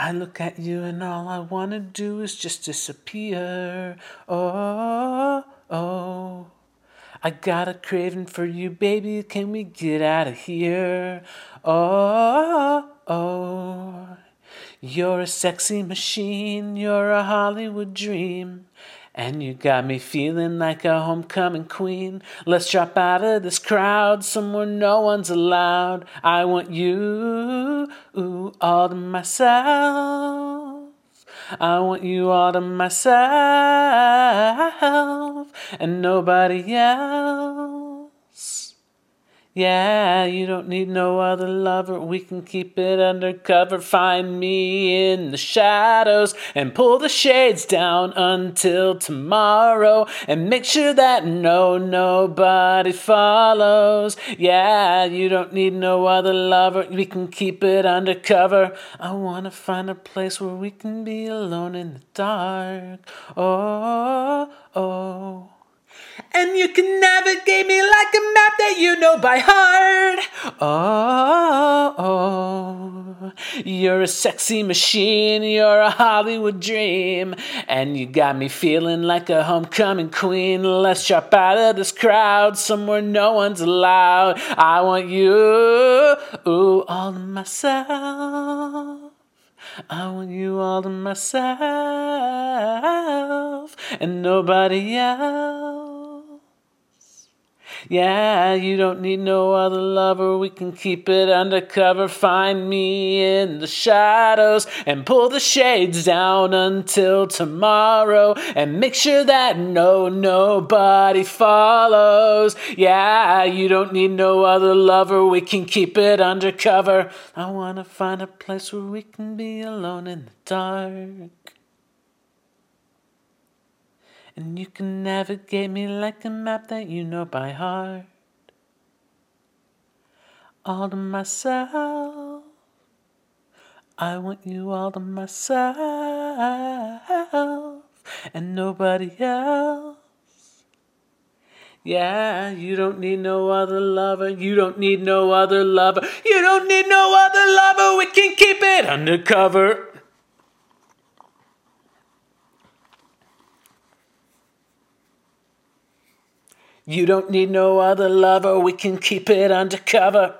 I look at you and all I wanna do is just disappear. Oh, oh. I got a craving for you, baby. Can we get out of here? Oh, oh. You're a sexy machine, you're a Hollywood dream. And you got me feeling like a homecoming queen. Let's drop out of this crowd somewhere no one's allowed. I want you ooh, all to myself. I want you all to myself and nobody else. Yeah, you don't need no other lover. We can keep it undercover. Find me in the shadows and pull the shades down until tomorrow. And make sure that no, nobody follows. Yeah, you don't need no other lover. We can keep it undercover. I wanna find a place where we can be alone in the dark. Oh. You can navigate me like a map that you know by heart. Oh, oh, you're a sexy machine, you're a Hollywood dream. And you got me feeling like a homecoming queen. Let's drop out of this crowd somewhere no one's allowed. I want you, ooh, all to myself. I want you all to myself and nobody else. Yeah, you don't need no other lover. We can keep it undercover. Find me in the shadows and pull the shades down until tomorrow. And make sure that no, nobody follows. Yeah, you don't need no other lover. We can keep it undercover. I wanna find a place where we can be alone in the dark. And you can navigate me like a map that you know by heart. All to myself. I want you all to myself and nobody else. Yeah, you don't need no other lover. You don't need no other lover. You don't need no other lover. We can keep it undercover. You don't need no other lover, we can keep it undercover.